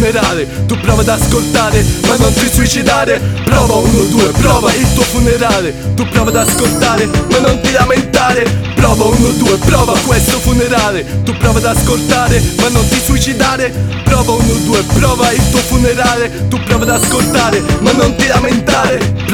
funerale. Tu prova ad ascoltare ma non ti suicidare. Prova uno, due, prova il tuo funerale. Tu prova ad ascoltare ma non ti lamentare. Prova uno, due, prova questo funerale. Tu prova ad ascoltare ma non ti suicidare. Prova uno, due, prova il tuo funerale. Tu prova ad ascoltare ma non ti lamentare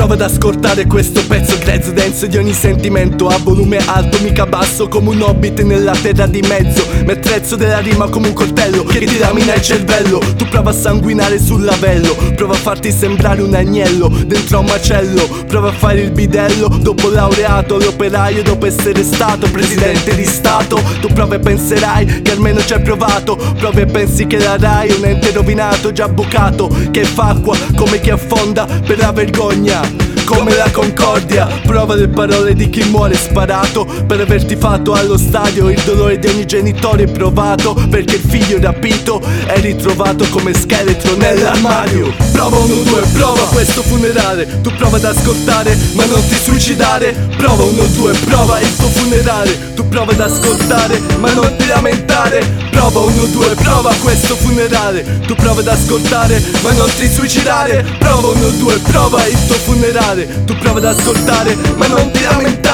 Prova ad ascoltare questo pezzo grezzo denso di ogni sentimento. A volume alto mica basso come un hobbit nella terra di mezzo. Metrezzo della rima come un coltello che ti lamina il cervello. Tu prova a sanguinare sul lavello Prova a farti sembrare un agnello dentro a un macello. Prova a fare il bidello dopo laureato L'operaio dopo essere stato presidente di stato. Tu provi e penserai che almeno ci hai provato. Provi e pensi che la Rai è un ente rovinato Già bucato che fa acqua come chi affonda per la vergogna come la concordia. Prova le parole di chi muore sparato. Per averti fatto allo stadio Il dolore di ogni genitore provato. Perché il figlio rapito è ritrovato come scheletro nell'armadio. Prova uno, due, prova questo funerale. Tu prova ad ascoltare ma non ti suicidare. Prova uno, due, prova il tuo funerale. Tu prova ad ascoltare ma non ti lamentare. Prova uno, due, prova questo funerale. Tu prova ad ascoltare ma non ti suicidare. Prova uno, due, prova il tuo funerale Tu prova ad ascoltare ma non ti lamentare